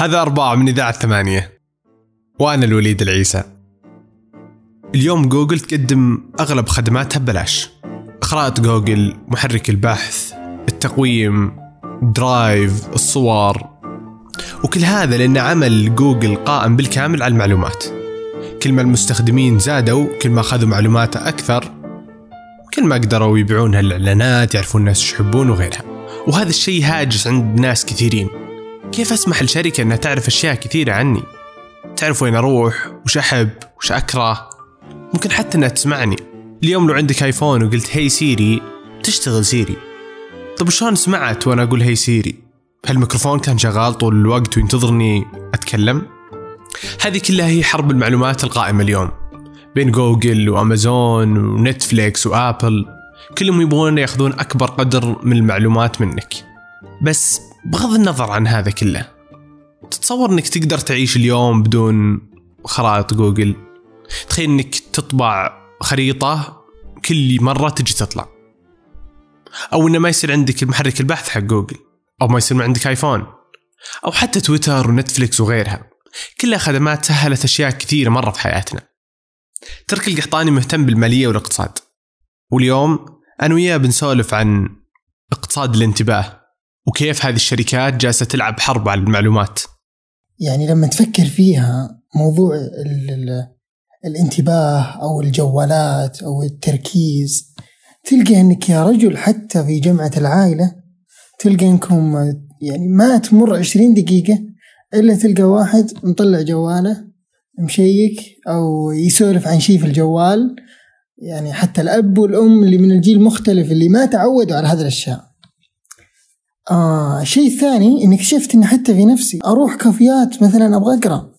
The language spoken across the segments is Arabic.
هذا أرباع من إذاعة ثمانية. وأنا الوليد العيسى. اليوم جوجل تقدم أغلب خدماتها ببلاش. خرائط جوجل محرك البحث التقويم Drive الصور. وكل هذا لأن عمل جوجل قائم بالكامل على المعلومات. كل ما المستخدمين زادوا كل ما أخذوا معلومات أكثر كل ما قدروا يبيعونها الإعلانات يعرفون الناس يحبون وغيرها. وهذا الشيء هاجس عند ناس كثيرين. كيف أسمح لشركة أنها تعرف أشياء كثيرة عني؟ تعرف وين أروح؟ وش أحب؟ وش أكره؟ ممكن حتى أنها تسمعني. اليوم لو عندك آيفون وقلت Hey Siri تشتغل سيري. طب شلون سمعت وأنا أقول Hey Siri هل الميكروفون كان شغال طول الوقت وينتظرني أتكلم؟ هذه كلها هي حرب المعلومات القائمة اليوم. بين جوجل وأمازون ونتفليكس وآبل كلهم يبغون ياخذون أكبر قدر من المعلومات منك. بس بغض النظر عن هذا كله تتصور إنك تقدر تعيش اليوم بدون خرائط جوجل؟ تخيل إنك تطبع خريطة كل مرة تجي تطلع. أو إنه ما يصير عندك محرك البحث حق جوجل أو ما يصير عندك آيفون أو حتى تويتر ونتفليكس وغيرها. كلها خدمات سهلت أشياء كثيرة مرة في حياتنا. ترك القحطاني مهتم بالمالية والاقتصاد. واليوم أنا وياه بنسولف عن اقتصاد الانتباه. وكيف هذه الشركات جالسة تلعب حرب على المعلومات. يعني لما تفكر فيها موضوع ال ال الانتباه أو الجوالات أو التركيز تلقى إنك يا رجل حتى في جمعة العائلة تلقى إنكم يعني ما تمر عشرين دقيقة إلا تلقى واحد مطلع جواله مشيك أو يسولف عن شيء في الجوال. يعني حتى الأب والأم اللي من الجيل المختلف اللي ما تعودوا على هذه الأشياء. آه شيء ثاني انك شفت ان حتى في نفسي أروح كافيات مثلا أبغى أقرأ.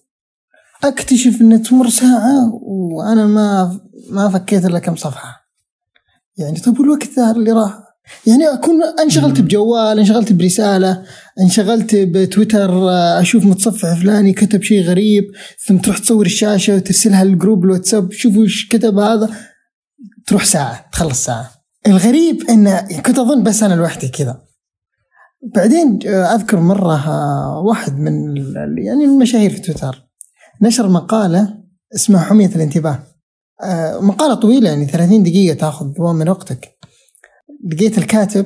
أكتشف ان تمر ساعة وأنا ما ما فكيت إلا كم صفحة. يعني طب والوقت ذا اللي راح؟ يعني أكون انشغلت بجوال انشغلت برسالة انشغلت بتويتر أشوف متصفح فلاني كتب شيء غريب ثم تروح تصور الشاشة وترسلها للجروب الواتساب شوفوا إيش كتب هذا. تروح ساعة تخلص ساعة. الغريب إن كنت أظن بس أنا لوحدي كذا. بعدين أذكر مرة واحد من يعني المشاهير في تويتر نشر مقالة اسمها حمية الانتباه. مقالة طويلة يعني 30 دقيقة تأخذ دوام من وقتك. لقيت الكاتب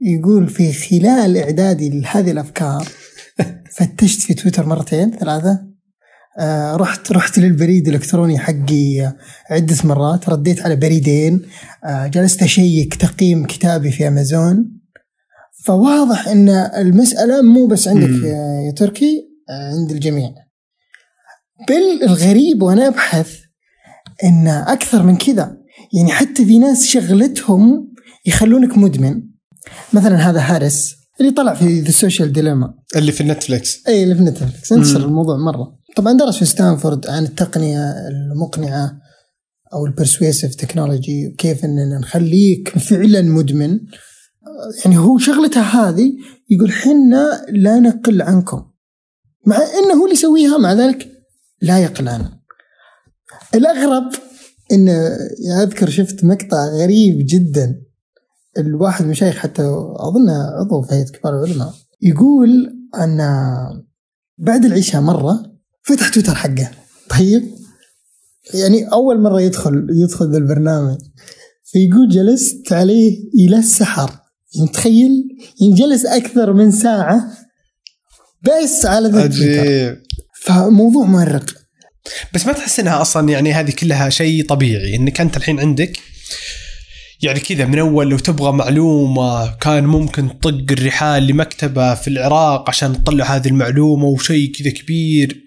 يقول في خلال إعدادي لهذه الأفكار فتشت في تويتر مرتين ثلاثة. رحت رحت للبريد الإلكتروني حقي عدة مرات رديت على بريدين. جلست أشيك تقييم كتابي في أمازون. فواضح إن المسألة مو بس عندك يا تركي عند الجميع. بل الغريب وأنا أبحث إن أكثر من كذا يعني حتى في ناس شغلتهم يخلونك مدمن. مثلا هذا هاريس اللي طلع في The Social Dilemma اللي في نتفلكس اي اللي في نتفلكس انتشر الموضوع مرة. طبعا درس في ستانفورد عن التقنية المقنعة أو ال persuasive technology وكيف إننا نخليك فعلا مدمن. يعني هو شغلته هذه يقول حنا لا نقل عنكم. مع إنه هو اللي يسويها مع ذلك لا يقل الأغرب إن أذكر شفت مقطع غريب جدا. الواحد مشايخ حتى اظنه عضو في هيئة كبار العلماء يقول أن بعد العشاء مرة فتح تويتر حقه. طيب؟ يعني أول مرة يدخل يدخل البرنامج. فيقول جلست عليه إلى السحر. يعني تخيل يعني جلس أكثر من ساعة بس على ذا عجيب. فموضوع مؤرق. بس ما تحس إنها أصلا يعني هذه كلها شيء طبيعي إنك أنت الحين عندك يعني كذا من أول لو تبغى معلومة كان ممكن تطق الرحال لمكتبة في العراق عشان تطلع هذه المعلومة وشيء كذا كبير.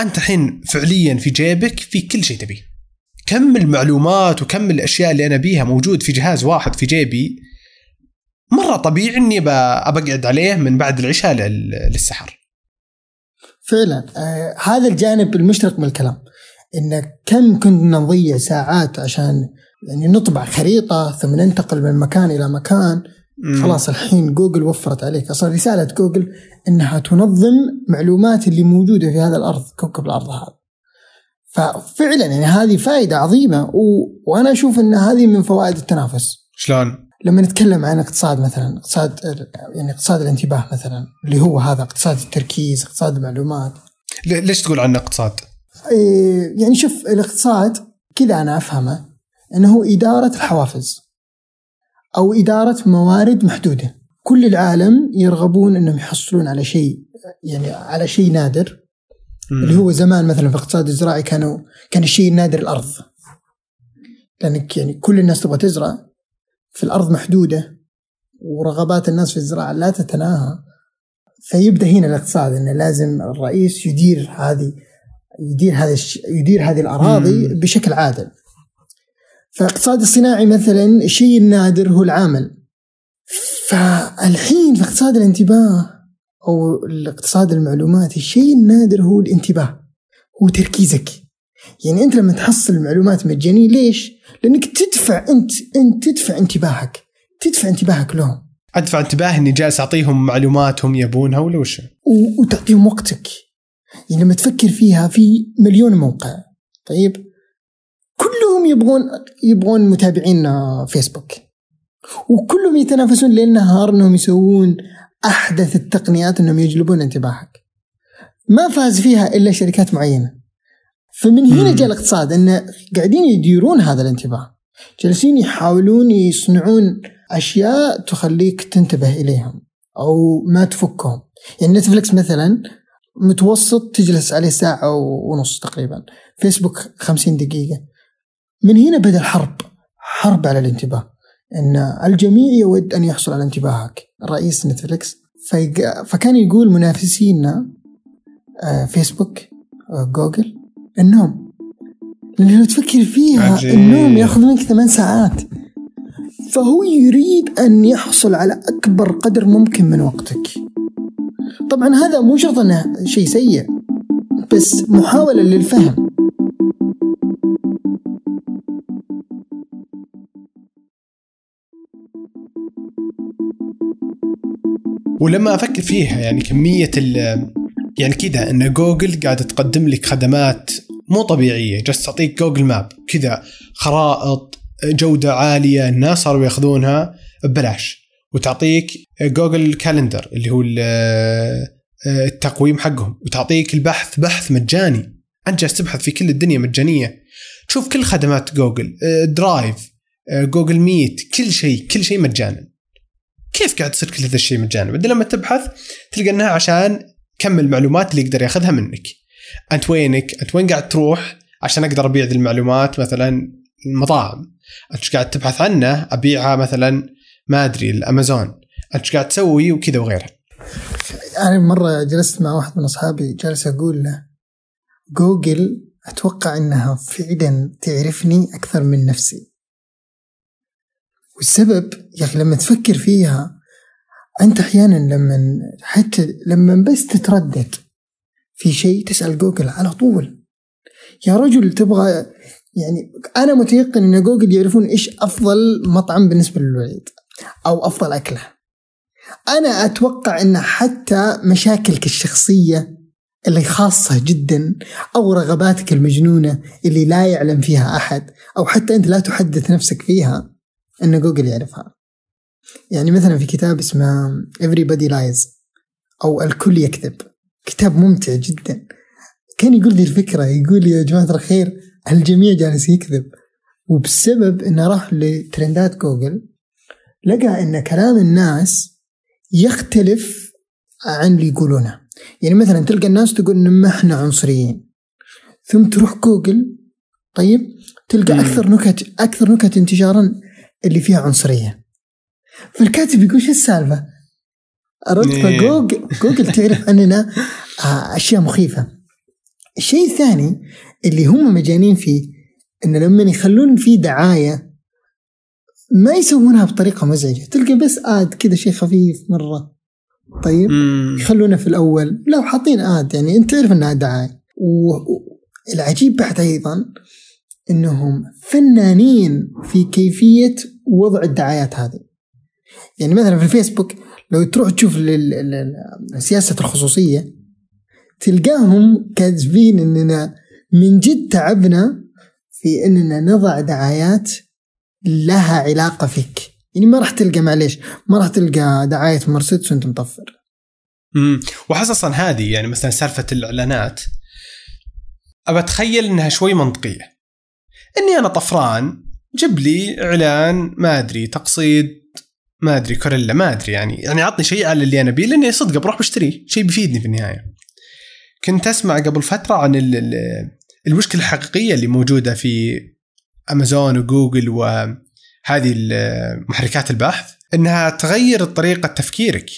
أنت الحين فعليا في جيبك في كل شيء تبيه. كم المعلومات وكم الأشياء اللي أنا بيها موجود في جهاز واحد في جيبي مرة طبيعي إني بقعد عليه من بعد العشاء للسحر. فعلا. آه هذا الجانب المشترك من الكلام. إن كم كنا نضيع ساعات عشان يعني نطبع خريطة ثم ننتقل من مكان إلى مكان. مم. خلاص الحين جوجل وفرت عليك. أصلا رسالة جوجل إنها تنظم معلومات اللي موجودة في هذا الأرض كوكب الأرض هذا. ففعلا يعني هذه فائده عظيمة و... وأنا أشوف إن هذه من فوائد التنافس. شلون؟ لما نتكلم عن اقتصاد مثلا اقتصاد يعني اقتصاد الانتباه مثلا اللي هو هذا اقتصاد التركيز اقتصاد المعلومات. ليش تقول عنه اقتصاد؟ إيه، يعني شوف الاقتصاد كذا أنا أفهمه إنه هو إدارة الحوافز أو إدارة موارد محدودة. كل العالم يرغبون إنهم يحصلون على شيء يعني على شيء نادر. اللي هو زمان مثلا في الاقتصاد الزراعي كانوا كان الشيء النادر الأرض. لأنك يعني كل الناس تبغى تزرع في الأرض محدودة ورغبات الناس في الزراعة لا تتناهى فيبدأ هنا الاقتصاد إنه لازم الرئيس يدير هذه يدير هذا الش... يدير هذه الأراضي مم. بشكل عادل. فالاقتصاد الصناعي مثلا الشيء النادر هو العامل فالحين في اقتصاد الانتباه أو الاقتصاد المعلوماتي الشيء النادر هو الانتباه هو تركيزك. يعني أنت لما تحصل المعلومات مجانية ليش؟ لأنك تدفع أنت أنت تدفع انتباهك تدفع انتباهك لهم. أدفع انتباه إني جالس أعطيهم معلومات هم يبونها ولا وش؟ وتعطيهم وقتك. يعني لما تفكر فيها في مليون موقع. طيب كلهم يبغون يبغون متابعين فيسبوك. وكلهم يتنافسون ليل نهار إنهم يسوون أحدث التقنيات إنهم يجلبون انتباهك. ما فاز فيها إلا شركات معينة. فمن هنا. جاء الاقتصاد انه قاعدين يديرون هذا الانتباه. جالسين يحاولون يصنعون أشياء تخليك تنتبه إليهم أو ما تفكهم. يعني نتفلكس مثلا متوسط تجلس عليه ساعة ونص تقريبا. فيسبوك خمسين دقيقة. من هنا بدأ الحرب حرب على الانتباه. أن الجميع يود أن يحصل على انتباهك. رئيس نتفلكس فكان يقول منافسينا آه، فيسبوك آه، جوجل النوم. لأن لو تفكر فيها عجيب. النوم ياخذ منك ثمان ساعات. فهو يريد أن يحصل على أكبر قدر ممكن من وقتك. طبعا هذا مو شرط أنه شيء سيء بس محاولة للفهم. ولما أفكر فيها يعني كمية ال يعني كذا إن جوجل قاعدة تقدم لك خدمات مو طبيعية. جالس تعطيك جوجل Map كذا خرائط جودة عالية الناس صاروا ياخذونها ببلاش. وتعطيك جوجل Calendar اللي هو ال- التقويم حقهم. وتعطيك البحث بحث مجاني. أنت جالس تبحث في كل الدنيا مجانية. تشوف كل خدمات جوجل Drive جوجل ميت كل شيء كل شيء مجانا. كيف قاعد تصير كل هذا الشيء مجانا؟ لما تبحث تلقى إنها عشان كم المعلومات اللي يقدر ياخذها منك. أنت وينك؟ أنت وين قاعد تروح عشان أقدر أبيع ذي المعلومات مثلا المطاعم أنت قاعد تبحث عنه؟ ابيعها مثلا ما أدري الأمازون. أنت قاعد تسوي؟ وكذا وغيرها أنا مرة جلست مع واحد من أصحابي جالس أقول له جوجل أتوقع أنها فعلا تعرفني أكثر من نفسي. والسبب يا أخي لما تفكر فيها أنت أحيانا لما حتى لما بس تتردد في شيء تسأل جوجل على طول. يا رجل تبغى يعني أنا متيقن أن جوجل يعرفون إيش أفضل مطعم بالنسبة للوليد أو أفضل أكلة. أنا أتوقع أن حتى مشاكلك الشخصية اللي خاصة جدا أو رغباتك المجنونة اللي لا يعلم فيها أحد أو حتى أنت لا تحدث نفسك فيها أن جوجل يعرفها. يعني مثلا في كتاب اسمه Everybody Lies أو الكل يكذب. كتاب ممتع جدا. كان يقول لي الفكرة يقول يا جماعة الخير الجميع جالس يكذب. وبسبب إنه راح لترندات جوجل لقى إن كلام الناس يختلف عن اللي يقولونه. يعني مثلا تلقى الناس تقول إن ما إحنا عنصريين. ثم تروح جوجل طيب تلقى مم. أكثر نكت أكثر نكت انتشارا اللي فيها عنصرية. فالكاتب يقول شو السالفة؟ عرفت؟ إيه. فجوجل جوجل تعرف أننا آه، أشياء مخيفة. الشيء الثاني اللي هم مجانين فيه إن لما يخلون فيه دعاية ما يسوونها بطريقة مزعجة. تلقى بس آد كذا شيء خفيف مرة. طيب؟ يخلونه في الأول. لو حاطين آد يعني أنت تعرف إنها دعاية. والعجيب بعد أيضا إنهم فنانين في كيفية وضع الدعايات هذه. يعني مثلا في الفيسبوك لو تروح تشوف سياسة الخصوصية تلقاهم كاتبين إننا من جد تعبنا في إننا نضع دعايات لها علاقة فيك. يعني ما راح تلقى معليش ما راح تلقى دعاية مرسيدس وأنت مطفر. امم واحس أصلا هذه يعني مثلا سالفة الإعلانات أبى أتخيل إنها شوي منطقية. إني أنا طفران جيب لي إعلان ما أدري تقصيد ما أدري كوريلا ما أدري يعني. يعني عطني شيء على اللي أنا بيه لأني صدق بروح بشتريه شيء بيفيدني في النهاية. كنت أسمع قبل فترة عن ال- ال- المشكلة الحقيقية اللي موجودة في أمازون وجوجل وهذه محركات البحث إنها تغير طريقة تفكيرك.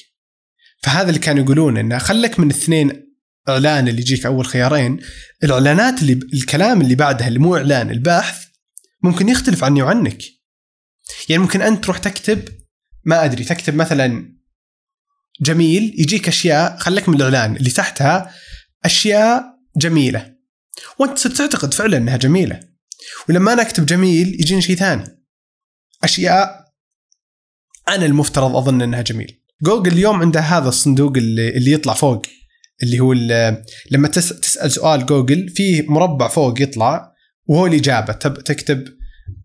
فهذا اللي كانوا يقولون انه خلك من الاثنين إعلان اللي يجيك أول خيارين الإعلانات اللي الكلام اللي بعدها اللي مو إعلان البحث ممكن يختلف عني وعنك. يعني ممكن أنت تروح تكتب ما أدري تكتب مثلا جميل يجيك أشياء خلك من الإعلان اللي تحتها أشياء جميلة. وأنت تعتقد فعلا إنها جميلة. ولما أنا أكتب جميل يجيني شيء ثاني. أشياء أنا المفترض أظن إنها جميل. جوجل اليوم عنده هذا الصندوق اللي, اللي يطلع فوق اللي هو لما تس- تسأل سؤال جوجل فيه مربع فوق يطلع وهو الإجابة. تب تكتب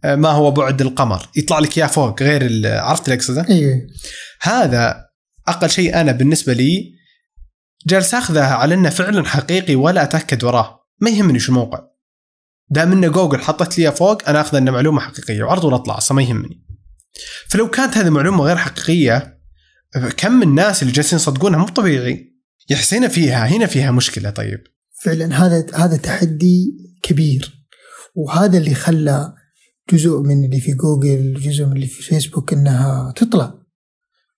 ما هو بعد القمر؟ يطلع لك إياه فوق غير عرفت اللي أقصده؟ أيوه هذا أقل شيء أنا بالنسبة لي جالس أخذه على إنه فعلا حقيقي ولا أتأكد وراه. ما يهمني شو الموقع. دام انه جوجل حطت لي فوق أنا أخذ إنه معلومة حقيقية وعرض ولا اطلع أصلا ما يهمني. فلو كانت هذه معلومة غير حقيقية كم من الناس اللي جالسين يصدقونها مو طبيعي. يا حسين فيها هنا فيها مشكلة طيب. فعلا هذا هذا تحدي كبير. وهذا اللي خلى جزء من اللي في جوجل جزء من اللي في فيسبوك إنها تطلع.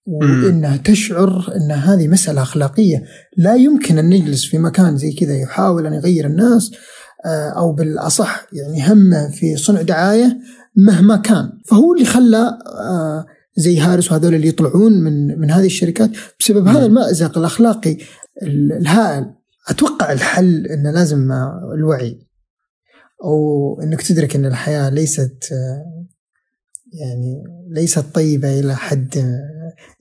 وإنها تشعر إن هذه مسألة أخلاقية. لا يمكن أن نجلس في مكان زي كذا يحاول أن يغير الناس آه، أو بالأصح يعني همه في صنع دعاية مهما كان. فهو اللي خلى آه، زي هارس وهذول اللي يطلعون من من هذه الشركات بسبب هذا المأزق الأخلاقي ال- الهائل. أتوقع الحل انه لازم الوعي. أو إنك تدرك إن الحياة ليست يعني ليست طيبة إلى حد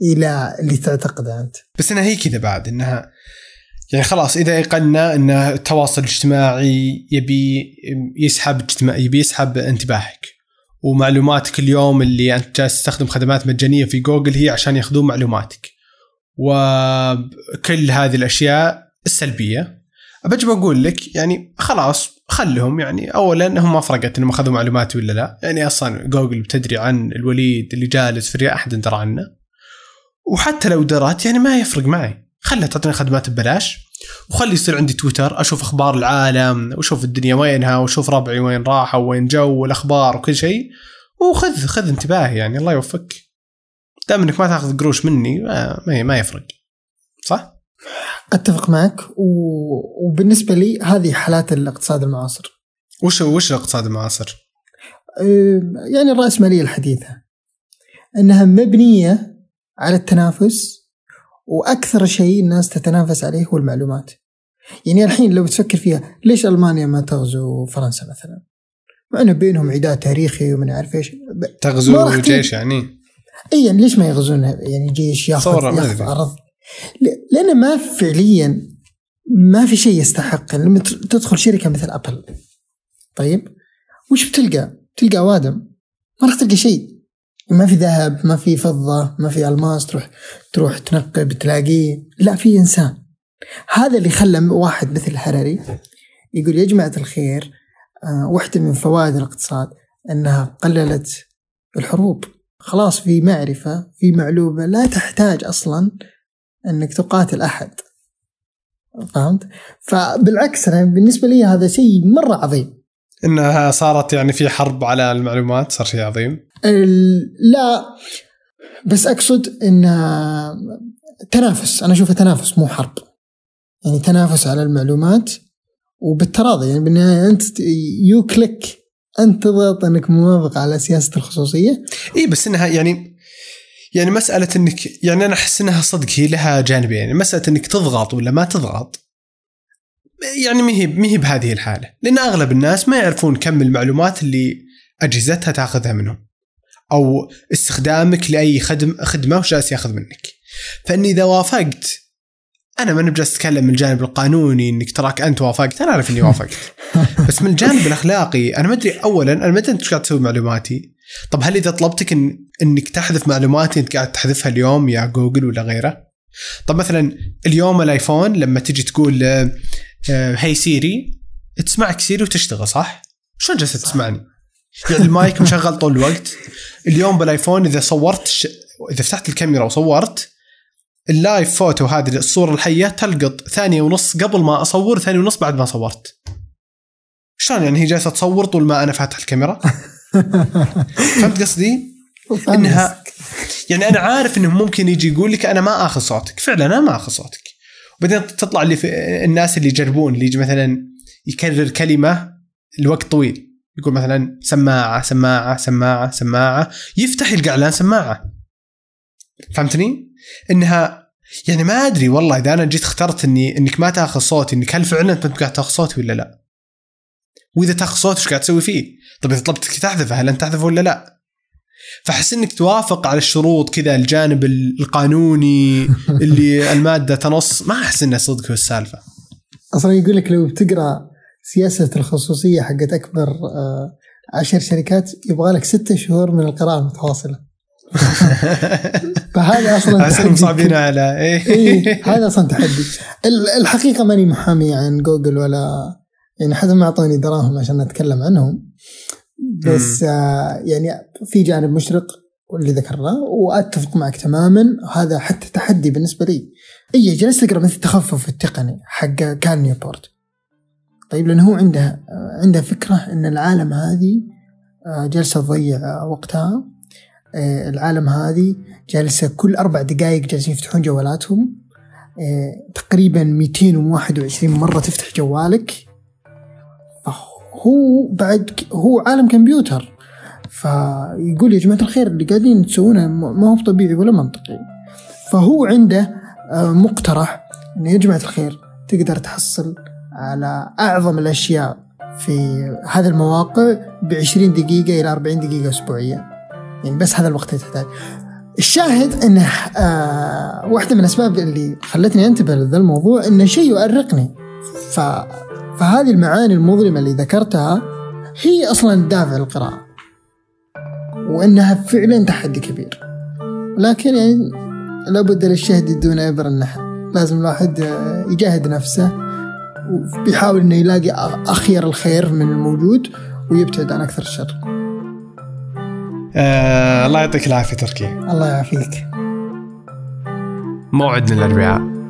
إلى اللي تعتقده أنت. بس إنها هي كذا بعد إنها يعني خلاص إذا ايقنا إن التواصل الاجتماعي يبي يسحب اجتماع يبي يسحب انتباهك. ومعلوماتك اليوم اللي أنت جالس تستخدم خدمات مجانية في جوجل هي عشان ياخذون معلوماتك. وكل هذه الأشياء السلبية. بجي بقول لك يعني خلاص خلهم يعني. اولا هم ما فرقت إنهم أخذوا معلوماتي ولا لا. يعني أصلا جوجل بتدري عن الوليد اللي جالس في الرياض أحد درى عنه. وحتى لو درت يعني ما يفرق معي. خلها تعطيني خدمات ببلاش. وخلي يصير عندي تويتر أشوف أخبار العالم وأشوف الدنيا وينها وأشوف ربعي وين راحوا وين جو والأخبار وكل شيء. وخذ خذ انتباهي يعني الله يوفقك. دام إنك ما تاخذ قروش مني ما, ما- يفرق؟ اتفق معك و... وبالنسبة لي هذه حالات الاقتصاد المعاصر. وش وش الاقتصاد المعاصر؟ يعني الرأسمالية الحديثة. أنها مبنية على التنافس وأكثر شيء الناس تتنافس عليه هو المعلومات. يعني الحين لو تفكر فيها ليش ألمانيا ما تغزو فرنسا مثلا؟ مع أنه بينهم عداء تاريخي ومن عارف إيش. تغزو جيش يعني؟ اي يعني ليش ما يغزون؟ يعني جيش ياخذ ياخذ أدري. ارض ل- لأن ما فعليا ما في شيء يستحق. لما تدخل شركة مثل ابل طيب؟ وش بتلقى؟ تلقى اوادم ما راح تلقى شيء. ما في ذهب ما في فضة ما في ألماس تروح تروح تنقب تلاقيه. لا في إنسان. هذا اللي خلى واحد مثل الحرري يقول يا جماعة الخير آه، واحدة من فوائد الاقتصاد إنها قللت الحروب. خلاص في معرفة في معلومة لا تحتاج أصلا أنك تقاتل أحد. فهمت؟ فبالعكس أنا بالنسبة لي هذا شيء مرة عظيم. إنها صارت يعني في حرب على المعلومات صار شيء عظيم. لا. بس أقصد أن تنافس. أنا أشوفه تنافس مو حرب. يعني تنافس على المعلومات. وبالتراضي يعني بالنهاية أنت you click أنت تضغط أنك موافق على سياسة الخصوصية. اي بس إنها يعني يعني مسألة انك يعني أنا أحس إنها صدق هي لها جانبين. يعني مسألة إنك تضغط ولا ما تضغط يعني ما هي ما هي بهذه الحالة. لأن أغلب الناس ما يعرفون كم المعلومات اللي أجهزتها تاخذها منهم أو استخدامك لأي خدم خدمة وش جالس ياخذ منك. فإني إذا وافقت أنا ما بجالس أتكلم من الجانب القانوني إنك تراك أنت وافقت. أنا أعرف إني وافقت. بس من الجانب الأخلاقي أنا ما أدري اولا أنا ما أدري إنت إيش قاعد تسوي معلوماتي طب هل إذا طلبتك إن إنك تحذف معلومات أنت قاعد تحذفها اليوم يا جوجل ولا غيره؟ طب مثلا اليوم الآيفون لما تجي تقول آه، آه، Hey Siri تسمعك سيري وتشتغل صح؟ شلون جالسة تسمعني؟ يعني المايك مشغل طول الوقت. اليوم بالآيفون إذا صورت ش... إذا فتحت الكاميرا وصورت ال Live Photo هذه الصورة الحية تلقط ثانية ونص قبل ما أصور ثانية ونص بعد ما صورت. شلون يعني هي جالسة تصور طول ما أنا فاتح الكاميرا؟ فهمت قصدي؟ انها يعني أنا عارف إنه ممكن يجي يقول لك أنا ما آخذ صوتك فعلا أنا ما آخذ صوتك وبعدين تطلع اللي في الناس اللي يجربون اللي يجي مثلا يكرر كلمة لوقت طويل يقول مثلا سماعة سماعة سماعة سماعة يفتح يلقى اعلان سماعة فهمتني؟ انها يعني ما أدري والله إذا أنا جيت اخترت اني إنك ما تاخذ صوتي إنك هل فعلا أنت قاعد تاخذ صوتي ولا لا؟ وإذا تاخذ صوتي إيش قاعد تسوي فيه؟ طيب إذا طلبتك تحذفه هل أنت تحذفه ولا لا؟ فأحس إنك توافق على الشروط كذا الجانب القانوني اللي المادة تنص ما أحس إنه صدق هو السالفة. أصلا يقول لك لو بتقرأ سياسة الخصوصية حقت أكبر آه، عشر شركات يبغى لك ستة شهور من القراءة المتواصلة. فهذا أصلا احسهم صعبين على إيه هذا أصلا تحدي ال- الحقيقة ماني محامي عن جوجل ولا يعني حتى ما أعطوني دراهم عشان أتكلم عنهم. بس آه يعني في جانب مشرق واللي ذكرناه وأتفق معك تماما هذا حتى تحدي بالنسبة لي. إي جلست أقرأ مثل التخفف التقني حق كال نيوبورت. طيب لأنه هو عنده آه، عنده فكرة إن العالم هذه آه، جالسه تضيع آه، وقتها. العالم هذه جالسه كل أربع دقائق جالسين يفتحون جوالاتهم. تقريبا 221 مرة تفتح جوالك. هو بعد هو عالم كمبيوتر. فيقول يا جماعة الخير اللي قاعدين تسوونه ما هو طبيعي ولا منطقي. فهو عنده آه، مقترح إنه يا جماعة الخير تقدر تحصل على أعظم الأشياء في هذه المواقع ب 20 دقيقة إلى 40 دقيقة اسبوعيا. يعني بس هذا الوقت تحتاج. الشاهد انه آه واحدة من الأسباب اللي خلتني أنتبه لذا الموضوع انه شيء يؤرقني. ف فهذه المعاني المظلمة اللي ذكرتها هي أصلا الدافع للقراءة وإنها فعلا تحدي كبير. لكن يعني لابد للشهد دون إبر النحل. لازم الواحد يجاهد نفسه وبيحاول إنه يلاقي أخير الخير من الموجود ويبتعد عن أكثر الشر. آه الله يعطيك العافية تركي. الله يعافيك. موعدنا الأربعاء.